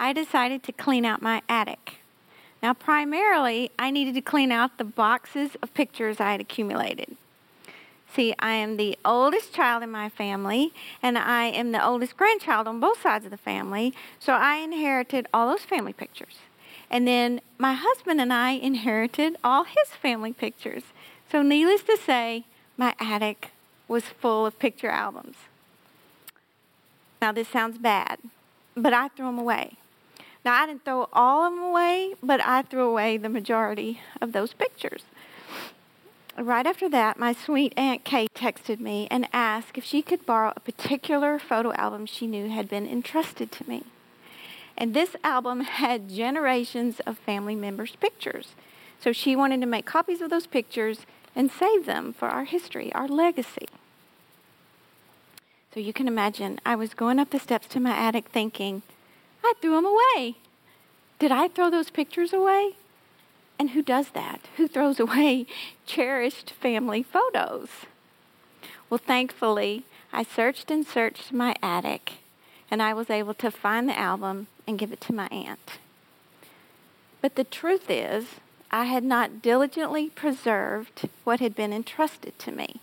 I decided to clean out my attic. Now, primarily, I needed to clean out the boxes of pictures I had accumulated. See, I am the oldest child in my family, and I am the oldest grandchild on both sides of the family, so I inherited all those family pictures. And then my husband and I inherited all his family pictures. So, needless to say, my attic was full of picture albums. Now, this sounds bad, but I threw them away. Now, I didn't throw all of them away, but I threw away the majority of those pictures. Right after that, my sweet Aunt Kate texted me and asked if she could borrow a particular photo album she knew had been entrusted to me. And this album had generations of family members' pictures. So she wanted to make copies of those pictures and save them for our history, our legacy. So you can imagine, I was going up the steps to my attic thinking, I threw them away. Did I throw those pictures away? And who does that? Who throws away cherished family photos? Well, thankfully, I searched and searched my attic, and I was able to find the album and give it to my aunt. But the truth is, I had not diligently preserved what had been entrusted to me.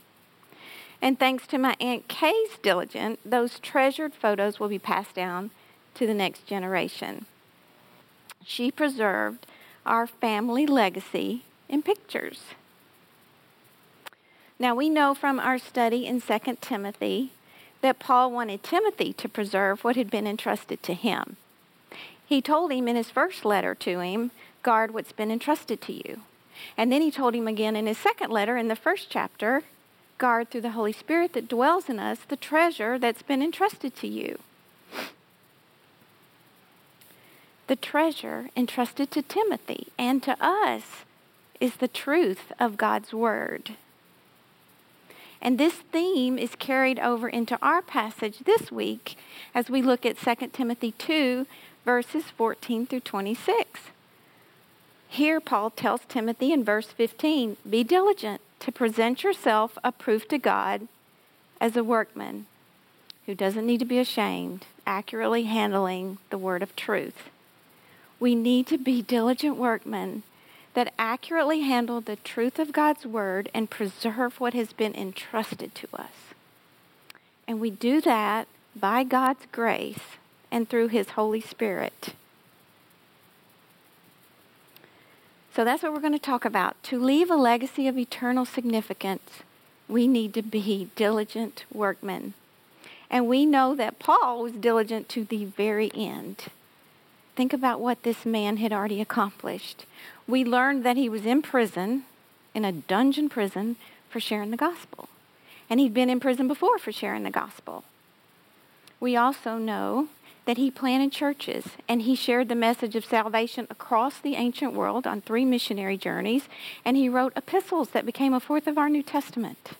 And thanks to my Aunt Kay's diligence, those treasured photos will be passed down to the next generation. She preserved our family legacy in pictures. Now, we know from our study in 2 Timothy that Paul wanted Timothy to preserve what had been entrusted to him. He told him in his first letter to him, guard what's been entrusted to you. And then he told him again in his second letter in the first chapter, guard through the Holy Spirit that dwells in us the treasure that's been entrusted to you. The treasure entrusted to Timothy and to us is the truth of God's Word. And this theme is carried over into our passage this week as we look at 2 Timothy 2, verses 14 through 26. Here, Paul tells Timothy in verse 15 Be diligent to present yourself approved to God as a workman who doesn't need to be ashamed, accurately handling the word of truth. We need to be diligent workmen that accurately handle the truth of God's word and preserve what has been entrusted to us. And we do that by God's grace and through his Holy Spirit. So that's what we're going to talk about. To leave a legacy of eternal significance, we need to be diligent workmen. And we know that Paul was diligent to the very end. Think about what this man had already accomplished. We learned that he was in prison, in a dungeon prison, for sharing the gospel. And he'd been in prison before for sharing the gospel. We also know that he planted churches and he shared the message of salvation across the ancient world on three missionary journeys, and he wrote epistles that became a fourth of our New Testament.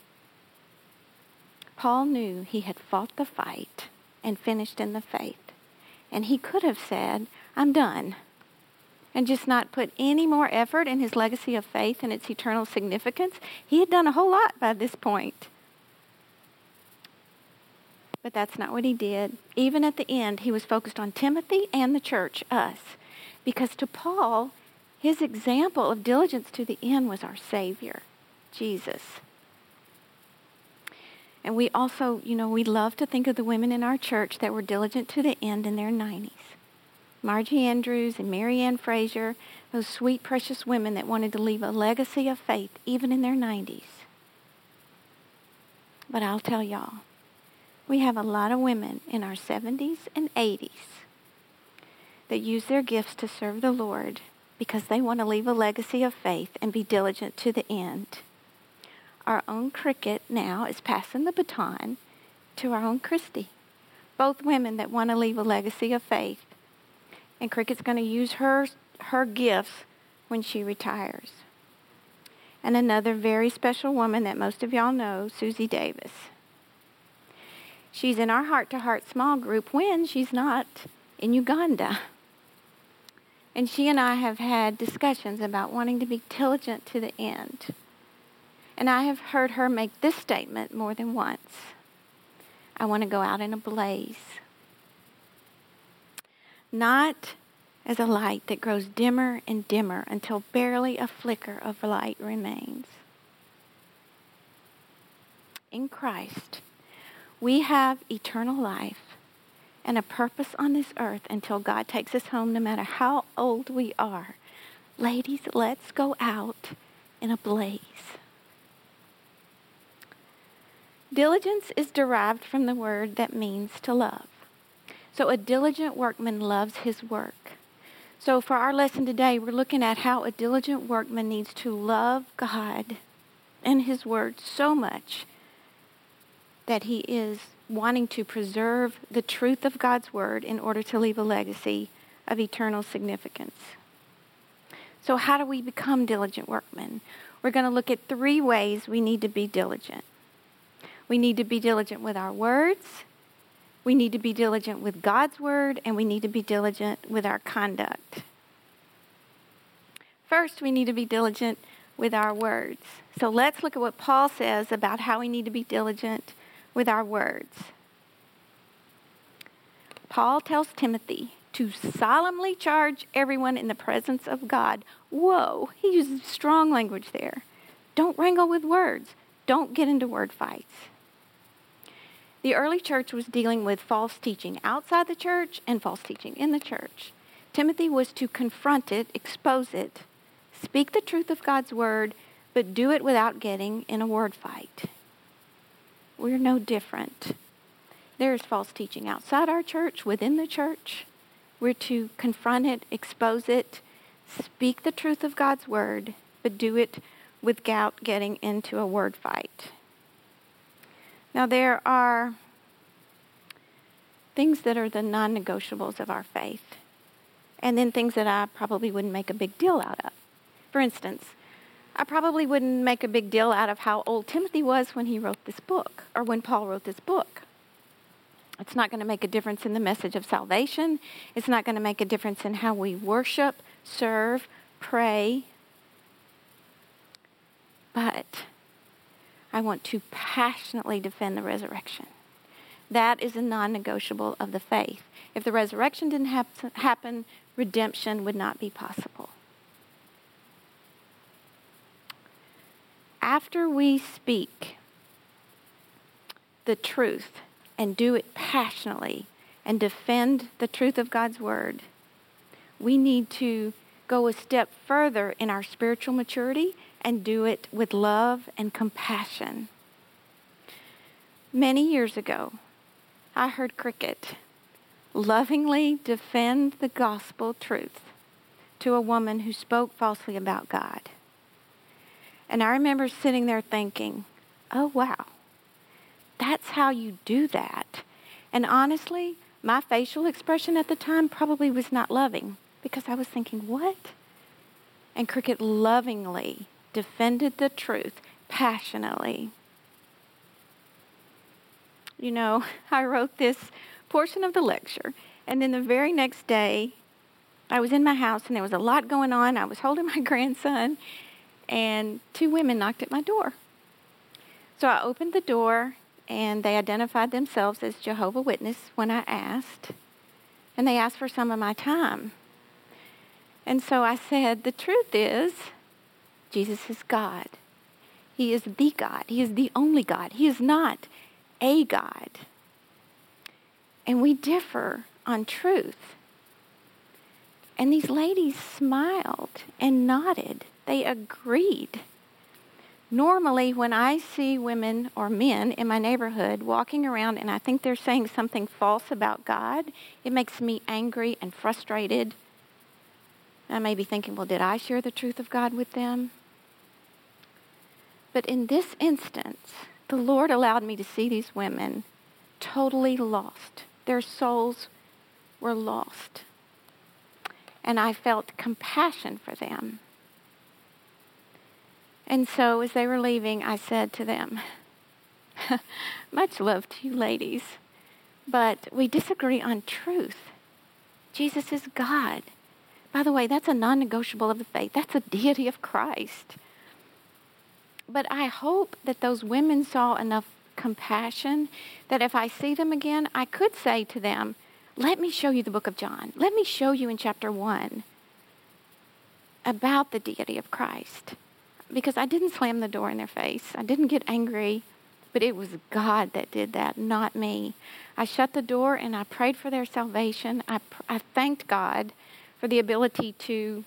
Paul knew he had fought the fight and finished in the faith, and he could have said, I'm done. And just not put any more effort in his legacy of faith and its eternal significance. He had done a whole lot by this point. But that's not what he did. Even at the end, he was focused on Timothy and the church, us. Because to Paul, his example of diligence to the end was our Savior, Jesus. And we also, you know, we love to think of the women in our church that were diligent to the end in their 90s. Margie Andrews and Marianne Fraser, those sweet, precious women that wanted to leave a legacy of faith even in their 90s. But I'll tell y'all, we have a lot of women in our 70s and 80s that use their gifts to serve the Lord because they want to leave a legacy of faith and be diligent to the end. Our own Cricket now is passing the baton to our own Christy. Both women that want to leave a legacy of faith and Cricket's going to use her her gifts when she retires. And another very special woman that most of y'all know, Susie Davis. She's in our heart to heart small group when she's not in Uganda. And she and I have had discussions about wanting to be diligent to the end. And I have heard her make this statement more than once I want to go out in a blaze. Not as a light that grows dimmer and dimmer until barely a flicker of light remains. In Christ, we have eternal life and a purpose on this earth until God takes us home, no matter how old we are. Ladies, let's go out in a blaze. Diligence is derived from the word that means to love. So a diligent workman loves his work. So for our lesson today, we're looking at how a diligent workman needs to love God and his word so much that he is wanting to preserve the truth of God's word in order to leave a legacy of eternal significance. So, how do we become diligent workmen? We're going to look at three ways we need to be diligent. We need to be diligent with our words, we need to be diligent with God's word, and we need to be diligent with our conduct. First, we need to be diligent with our words. So let's look at what Paul says about how we need to be diligent with our words. Paul tells Timothy to solemnly charge everyone in the presence of God. Whoa, he uses strong language there. Don't wrangle with words. Don't get into word fights. The early church was dealing with false teaching outside the church and false teaching in the church. Timothy was to confront it, expose it, speak the truth of God's word, but do it without getting in a word fight. We're no different. There is false teaching outside our church, within the church. We're to confront it, expose it, speak the truth of God's word, but do it without getting into a word fight. Now, there are things that are the non negotiables of our faith, and then things that I probably wouldn't make a big deal out of. For instance, I probably wouldn't make a big deal out of how old Timothy was when he wrote this book or when Paul wrote this book. It's not going to make a difference in the message of salvation. It's not going to make a difference in how we worship, serve, pray. But I want to passionately defend the resurrection. That is a non negotiable of the faith. If the resurrection didn't happen, redemption would not be possible. after we speak the truth and do it passionately and defend the truth of God's word, we need to go a step further in our spiritual maturity and do it with love and compassion. Many years ago, I heard Cricket lovingly defend the gospel truth to a woman who spoke falsely about God. And I remember sitting there thinking, oh, wow, that's how you do that. And honestly, my facial expression at the time probably was not loving because I was thinking, what? And Cricket lovingly defended the truth passionately. You know, I wrote this portion of the lecture, and then the very next day, I was in my house and there was a lot going on. I was holding my grandson, and two women knocked at my door. So I opened the door, and they identified themselves as Jehovah Witness when I asked, and they asked for some of my time. And so I said, the truth is, Jesus is God. He is the God. He is the only God. He is not a God. And we differ on truth. And these ladies smiled and nodded they agreed. Normally, when I see women or men in my neighborhood walking around and I think they're saying something false about God, it makes me angry and frustrated. I may be thinking, well, did I share the truth of God with them? But in this instance, the Lord allowed me to see these women totally lost. Their souls were lost. And I felt compassion for them. And so as they were leaving, I said to them, Much love to you, ladies, but we disagree on truth. Jesus is God. By the way, that's a non negotiable of the faith, that's a deity of Christ. But I hope that those women saw enough compassion that if I see them again, I could say to them, let me show you the book of John. Let me show you in chapter 1 about the deity of Christ. Because I didn't slam the door in their face, I didn't get angry, but it was God that did that, not me. I shut the door and I prayed for their salvation. I, I thanked God for the ability to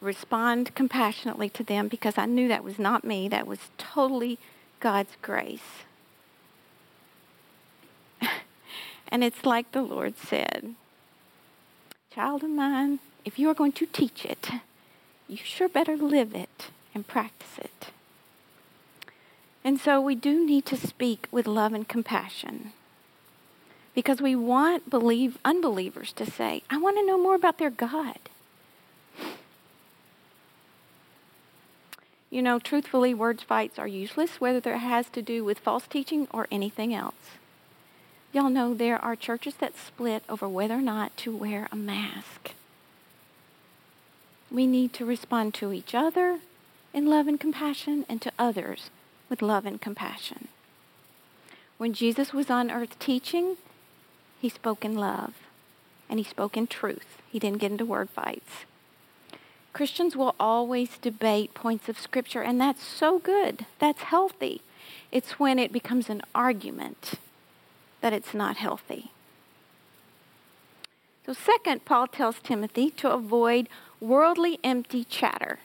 respond compassionately to them because I knew that was not me, that was totally God's grace. and it's like the Lord said Child of mine, if you are going to teach it, you sure better live it and practice it. And so we do need to speak with love and compassion because we want believe unbelievers to say, I want to know more about their God. You know, truthfully, words fights are useless, whether it has to do with false teaching or anything else. Y'all know there are churches that split over whether or not to wear a mask. We need to respond to each other in love and compassion and to others with love and compassion. When Jesus was on earth teaching, he spoke in love and he spoke in truth. He didn't get into word fights. Christians will always debate points of Scripture, and that's so good. That's healthy. It's when it becomes an argument that it's not healthy. So, second, Paul tells Timothy to avoid worldly empty chatter.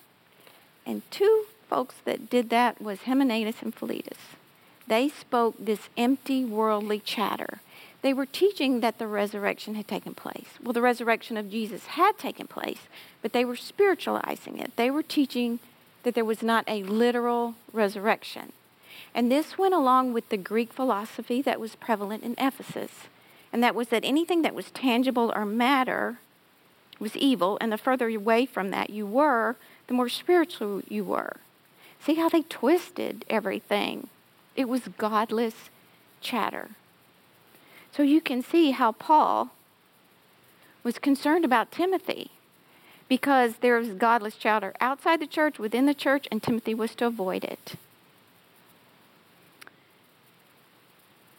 And two folks that did that was Hymenaeus and Philetus. They spoke this empty worldly chatter. They were teaching that the resurrection had taken place. Well, the resurrection of Jesus had taken place, but they were spiritualizing it. They were teaching that there was not a literal resurrection. And this went along with the Greek philosophy that was prevalent in Ephesus, and that was that anything that was tangible or matter was evil, and the further away from that you were, the more spiritual you were. See how they twisted everything? It was godless chatter. So you can see how Paul was concerned about Timothy because there was godless chatter outside the church, within the church, and Timothy was to avoid it.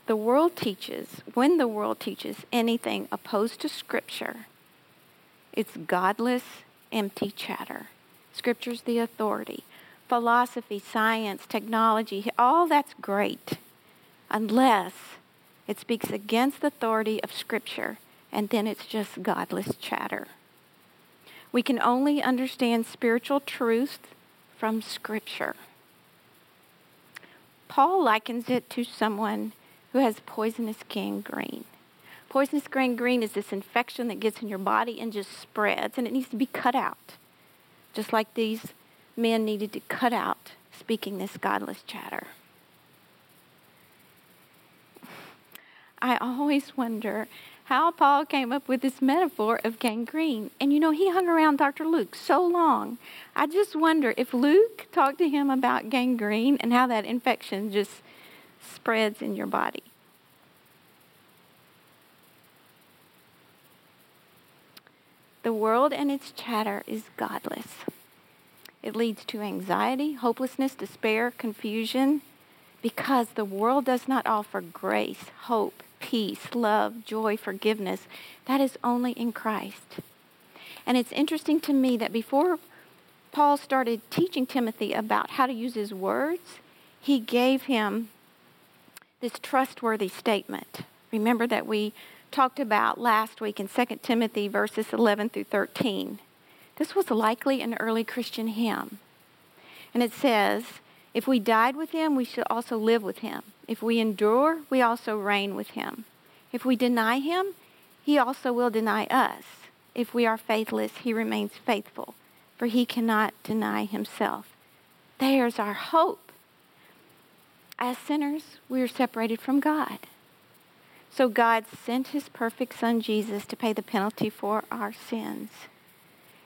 The world teaches, when the world teaches anything opposed to Scripture, it's godless, empty chatter. Scripture's the authority. Philosophy, science, technology, all that's great unless it speaks against the authority of Scripture, and then it's just godless chatter. We can only understand spiritual truth from Scripture. Paul likens it to someone who has poisonous gangrene. Poisonous gangrene is this infection that gets in your body and just spreads, and it needs to be cut out. Just like these men needed to cut out speaking this godless chatter. I always wonder how Paul came up with this metaphor of gangrene. And you know, he hung around Dr. Luke so long. I just wonder if Luke talked to him about gangrene and how that infection just spreads in your body. The world and its chatter is godless. It leads to anxiety, hopelessness, despair, confusion, because the world does not offer grace, hope, peace, love, joy, forgiveness. That is only in Christ. And it's interesting to me that before Paul started teaching Timothy about how to use his words, he gave him this trustworthy statement. Remember that we talked about last week in 2 Timothy verses 11 through 13. This was likely an early Christian hymn. And it says, If we died with him, we should also live with him. If we endure, we also reign with him. If we deny him, he also will deny us. If we are faithless, he remains faithful, for he cannot deny himself. There's our hope. As sinners, we are separated from God. So God sent his perfect son Jesus to pay the penalty for our sins.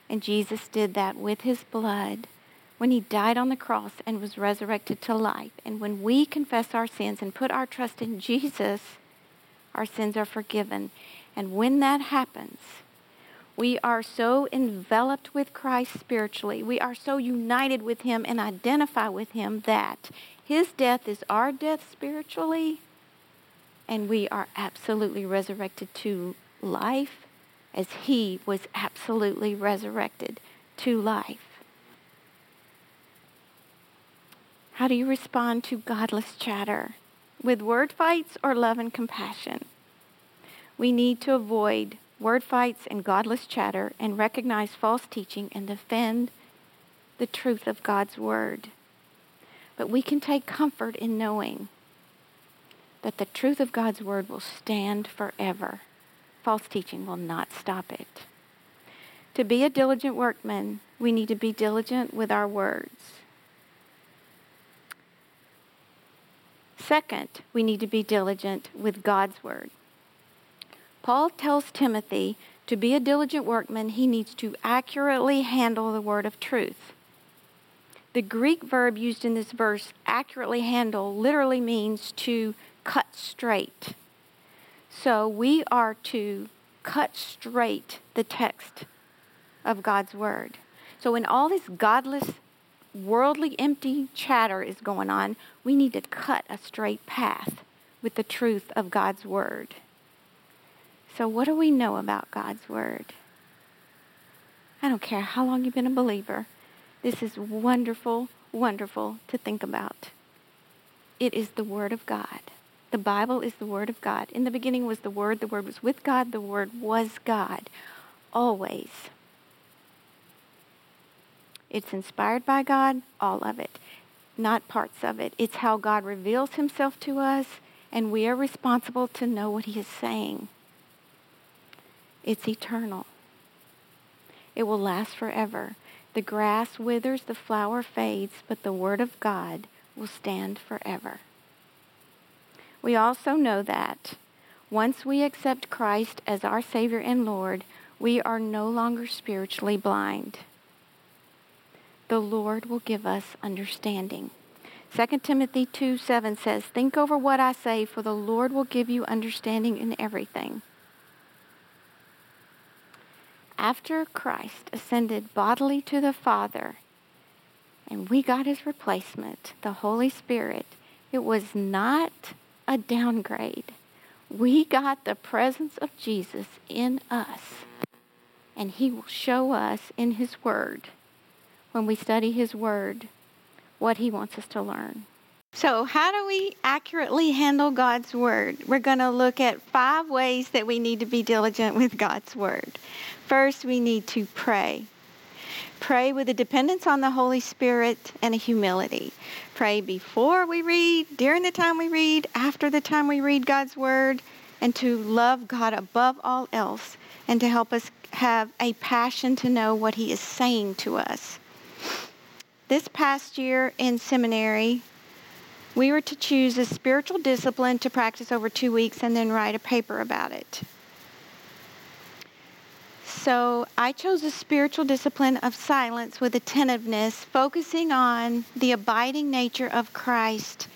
And Jesus did that with his blood when he died on the cross and was resurrected to life. And when we confess our sins and put our trust in Jesus, our sins are forgiven. And when that happens, we are so enveloped with Christ spiritually, we are so united with him and identify with him that his death is our death spiritually, and we are absolutely resurrected to life as he was absolutely resurrected to life. How do you respond to godless chatter? With word fights or love and compassion? We need to avoid word fights and godless chatter and recognize false teaching and defend the truth of God's word. But we can take comfort in knowing that the truth of God's word will stand forever. False teaching will not stop it. To be a diligent workman, we need to be diligent with our words. Second, we need to be diligent with God's word. Paul tells Timothy to be a diligent workman, he needs to accurately handle the word of truth. The Greek verb used in this verse, accurately handle, literally means to cut straight. So we are to cut straight the text of God's word. So when all this godless worldly, empty chatter is going on, we need to cut a straight path with the truth of God's Word. So, what do we know about God's Word? I don't care how long you've been a believer, this is wonderful, wonderful to think about. It is the Word of God. The Bible is the Word of God. In the beginning was the Word, the Word was with God, the Word was God. Always. It's inspired by God, all of it, not parts of it. It's how God reveals himself to us, and we are responsible to know what he is saying. It's eternal. It will last forever. The grass withers, the flower fades, but the word of God will stand forever. We also know that once we accept Christ as our Savior and Lord, we are no longer spiritually blind the Lord will give us understanding. 2 Timothy 2 7 says, Think over what I say, for the Lord will give you understanding in everything. After Christ ascended bodily to the Father, and we got his replacement, the Holy Spirit, it was not a downgrade. We got the presence of Jesus in us, and he will show us in his word when we study His Word what He wants us to learn. So, how do we accurately handle God's Word? We're going to look at five ways that we need to be diligent with God's Word. First, we need to pray. Pray with a dependence on the Holy Spirit and a humility. Pray before we read, during the time we read, after the time we read God's Word, and to love God above all else, and to help us have a passion to know what He is saying to us. This past year in seminary, we were to choose a spiritual discipline to practice over two weeks and then write a paper about it. So I chose a spiritual discipline of silence with attentiveness, focusing on the abiding nature of Christ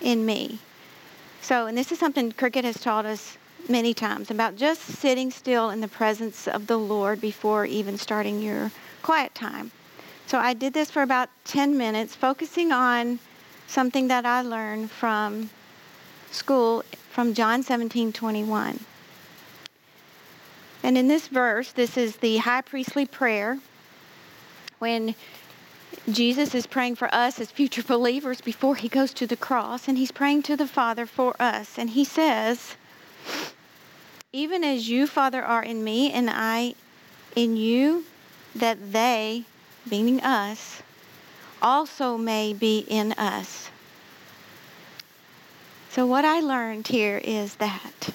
in me. So, and this is something Cricket has taught us many times about just sitting still in the presence of the Lord before even starting your quiet time. So I did this for about 10 minutes, focusing on something that I learned from school from John 17 21. And in this verse, this is the high priestly prayer when Jesus is praying for us as future believers before he goes to the cross, and he's praying to the Father for us. And he says, Even as you, Father, are in me, and I in you, that they meaning us, also may be in us. So, what I learned here is that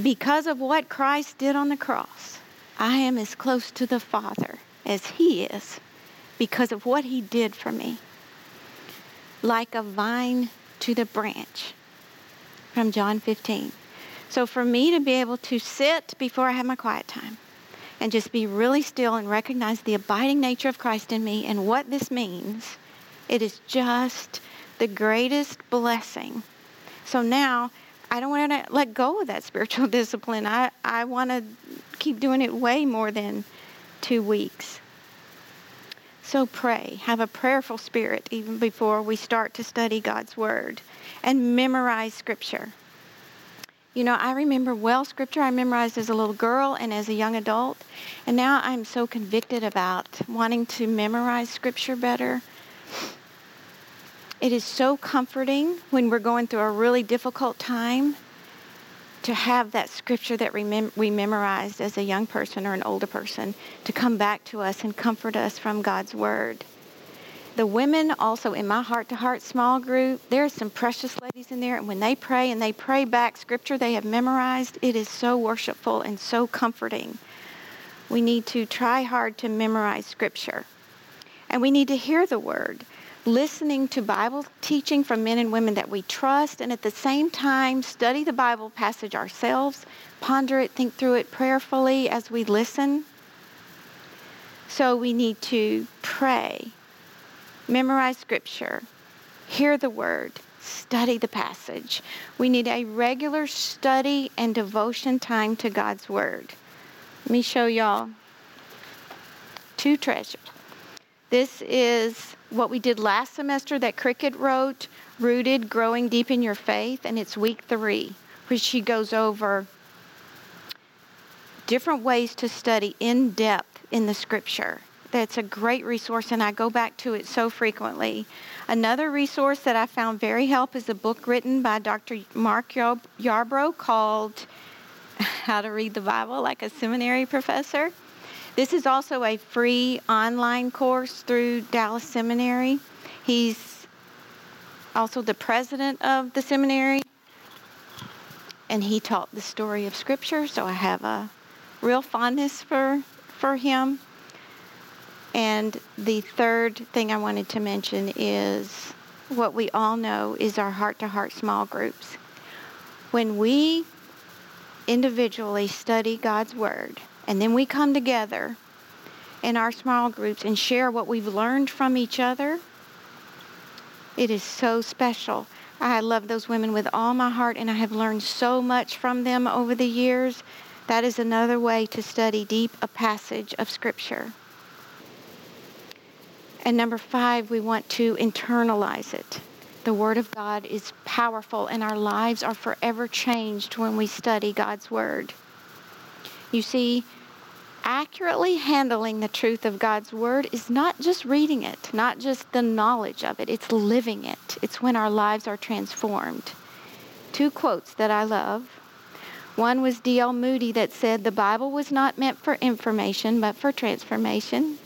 because of what Christ did on the cross, I am as close to the Father as He is because of what He did for me. Like a vine to the branch from John 15. So, for me to be able to sit before I have my quiet time, and just be really still and recognize the abiding nature of Christ in me and what this means, it is just the greatest blessing. So now I don't want to let go of that spiritual discipline. I, I want to keep doing it way more than two weeks. So pray. Have a prayerful spirit even before we start to study God's Word and memorize Scripture. You know, I remember well scripture I memorized as a little girl and as a young adult, and now I'm so convicted about wanting to memorize scripture better. It is so comforting when we're going through a really difficult time to have that scripture that we, memorized as a young person or an older person to come back to us and comfort us from God's word. The women also in my heart to heart small group, there are some precious ladies in there, and when they pray and they pray back scripture they have memorized, it is so worshipful and so comforting. We need to try hard to memorize scripture. And we need to hear the word, listening to Bible teaching from men and women that we trust, and at the same time study the Bible passage ourselves, ponder it, think through it prayerfully as we listen. So we need to pray memorize scripture, hear the word, study the passage. We need a regular study and devotion time to God's word. Let me show y'all two treasures. This is what we did last semester that Cricket wrote, Rooted, Growing Deep in Your Faith, and it's week three, where she goes over different ways to study in depth in the scripture that's a great resource, and I go back to it so frequently. Another resource that I found very helpful is a book written by Dr. Mark Yarbrough called How to Read the Bible Like a Seminary Professor. This is also a free online course through Dallas Seminary. He's also the president of the seminary, and he taught the story of Scripture, so I have a real fondness for, for him. And the third thing I wanted to mention is what we all know is our heart to heart small groups. When we individually study God's Word and then we come together in our small groups and share what we've learned from each other, it is so special. I love those women with all my heart and I have learned so much from them over the years. That is another way to study deep a passage of Scripture. And number five, we want to internalize it. The Word of God is powerful, and our lives are forever changed when we study God's Word. You see, accurately handling the truth of God's Word is not just reading it, not just the knowledge of it, it's living it. It's when our lives are transformed. Two quotes that I love. One was D.L. Moody that said, The Bible was not meant for information, but for transformation.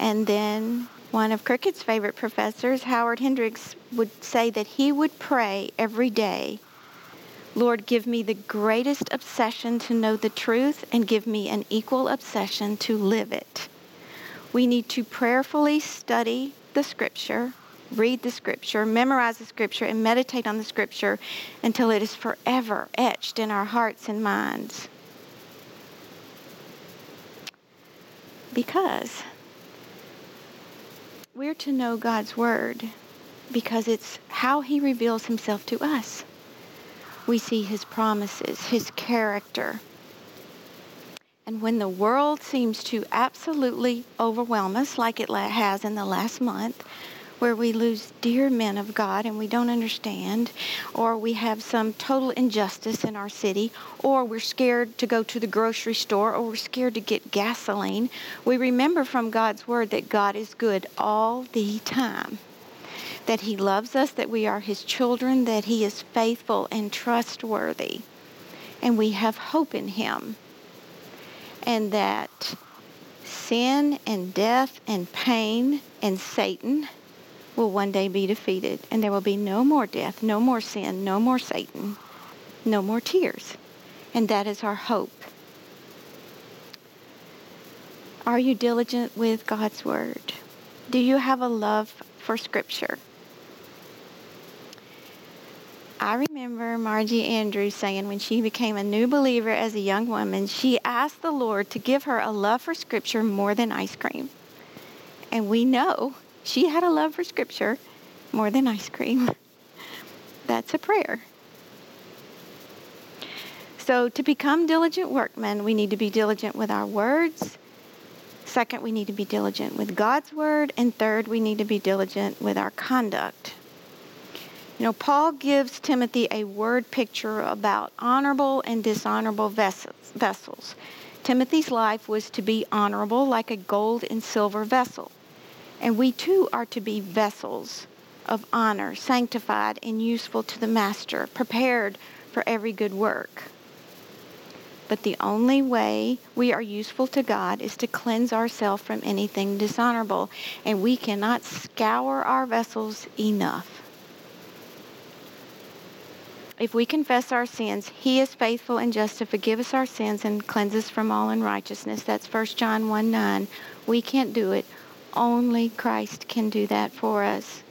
And then one of Cricket's favorite professors, Howard Hendricks, would say that he would pray every day Lord, give me the greatest obsession to know the truth and give me an equal obsession to live it. We need to prayerfully study the scripture, read the scripture, memorize the scripture, and meditate on the scripture until it is forever etched in our hearts and minds. Because we're to know God's Word because it's how He reveals Himself to us. We see His promises, His character. And when the world seems to absolutely overwhelm us, like it has in the last month, where we lose dear men of God and we don't understand, or we have some total injustice in our city, or we're scared to go to the grocery store, or we're scared to get gasoline, we remember from God's Word that God is good all the time. That He loves us, that we are His children, that He is faithful and trustworthy, and we have hope in Him. And that sin and death and pain and Satan will one day be defeated, and there will be no more death, no more sin, no more Satan, no more tears. And that is our hope. Are you diligent with God's Word? Do you have a love for Scripture? I remember Margie Andrews saying when she became a new believer as a young woman, she asked the Lord to give her a love for Scripture more than ice cream. And we know she had a love for Scripture more than ice cream. That's a prayer. So, to become diligent workmen, we need to be diligent with our words. Second, we need to be diligent with God's word. And third, we need to be diligent with our conduct. You know, Paul gives Timothy a word picture about honorable and dishonorable vessels. Timothy's life was to be honorable like a gold and silver vessel. And we too are to be vessels of honor, sanctified and useful to the master, prepared for every good work. But the only way we are useful to God is to cleanse ourselves from anything dishonorable, and we cannot scour our vessels enough. If we confess our sins, he is faithful and just to forgive us our sins and cleanse us from all unrighteousness. That's 1 John 1 9. We can't do it. Only Christ can do that for us.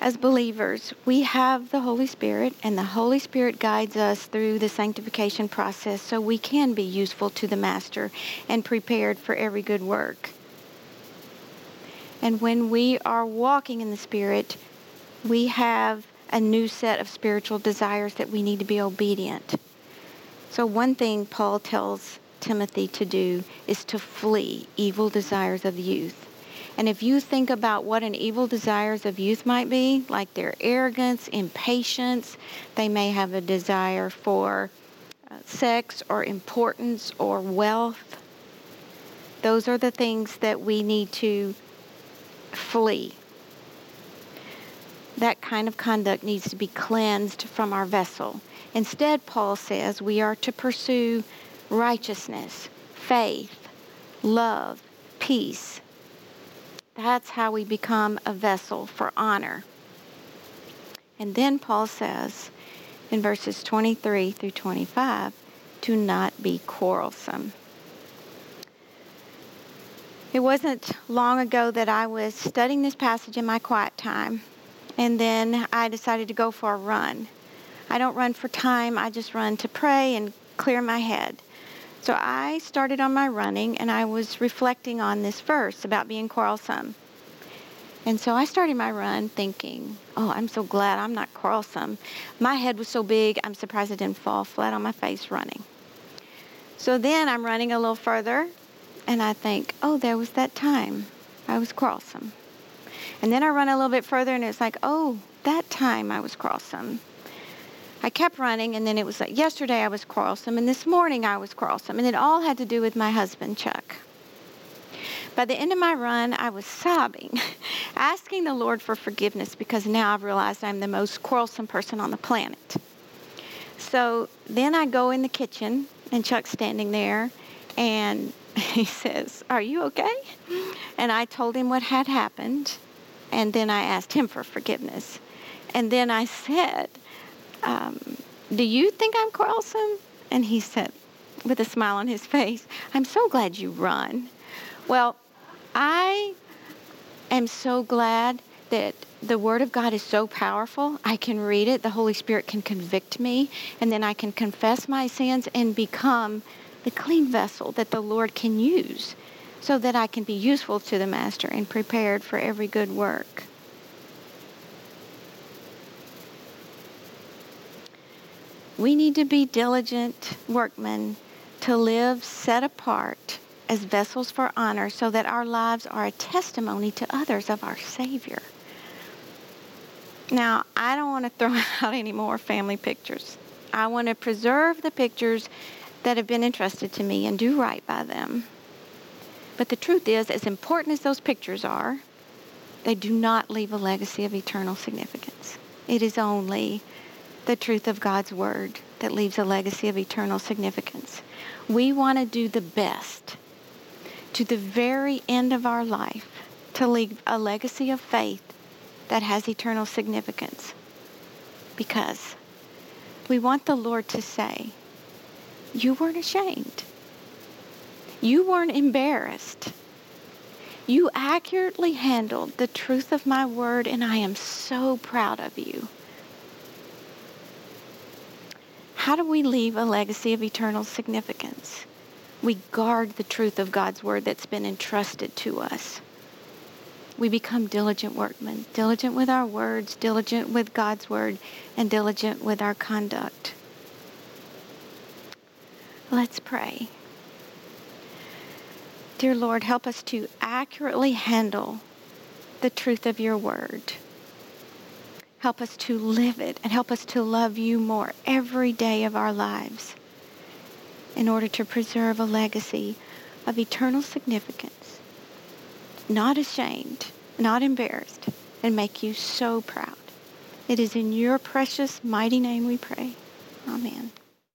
As believers, we have the Holy Spirit, and the Holy Spirit guides us through the sanctification process so we can be useful to the Master and prepared for every good work. And when we are walking in the Spirit, we have a new set of spiritual desires that we need to be obedient. So, one thing Paul tells Timothy to do is to flee evil desires of youth. And if you think about what an evil desires of youth might be, like their arrogance, impatience, they may have a desire for uh, sex or importance or wealth. Those are the things that we need to flee that kind of conduct needs to be cleansed from our vessel. Instead, Paul says we are to pursue righteousness, faith, love, peace. That's how we become a vessel for honor. And then Paul says in verses 23 through 25 to not be quarrelsome. It wasn't long ago that I was studying this passage in my quiet time and then I decided to go for a run. I don't run for time, I just run to pray and clear my head. So I started on my running and I was reflecting on this verse about being quarrelsome. And so I started my run thinking, oh, I'm so glad I'm not quarrelsome. My head was so big, I'm surprised I didn't fall flat on my face running. So then I'm running a little further and I think, oh, there was that time I was quarrelsome. And then I run a little bit further and it's like, oh, that time I was quarrelsome. I kept running and then it was like yesterday I was quarrelsome and this morning I was quarrelsome. And it all had to do with my husband, Chuck. By the end of my run, I was sobbing, asking the Lord for forgiveness because now I've realized I'm the most quarrelsome person on the planet. So then I go in the kitchen and Chuck's standing there and he says, Are you okay? And I told him what had happened. And then I asked him for forgiveness. And then I said, um, Do you think I'm quarrelsome? And he said, with a smile on his face, I'm so glad you run. Well, I am so glad that the Word of God is so powerful. I can read it, the Holy Spirit can convict me, and then I can confess my sins and become the clean vessel that the Lord can use so that I can be useful to the Master and prepared for every good work. We need to be diligent workmen to live set apart as vessels for honor so that our lives are a testimony to others of our Savior. Now, I don't want to throw out any more family pictures. I want to preserve the pictures that have been entrusted to me and do right by them. But the truth is, as important as those pictures are, they do not leave a legacy of eternal significance. It is only the truth of God's Word that leaves a legacy of eternal significance. We want to do the best to the very end of our life to leave a legacy of faith that has eternal significance. Because we want the Lord to say, You weren't ashamed. You weren't embarrassed. You accurately handled the truth of my word, and I am so proud of you. How do we leave a legacy of eternal significance? We guard the truth of God's word that's been entrusted to us. We become diligent workmen, diligent with our words, diligent with God's word, and diligent with our conduct. Let's pray. Dear Lord, help us to accurately handle the truth of your word. Help us to live it and help us to love you more every day of our lives in order to preserve a legacy of eternal significance. Not ashamed, not embarrassed, and make you so proud. It is in your precious, mighty name we pray. Amen.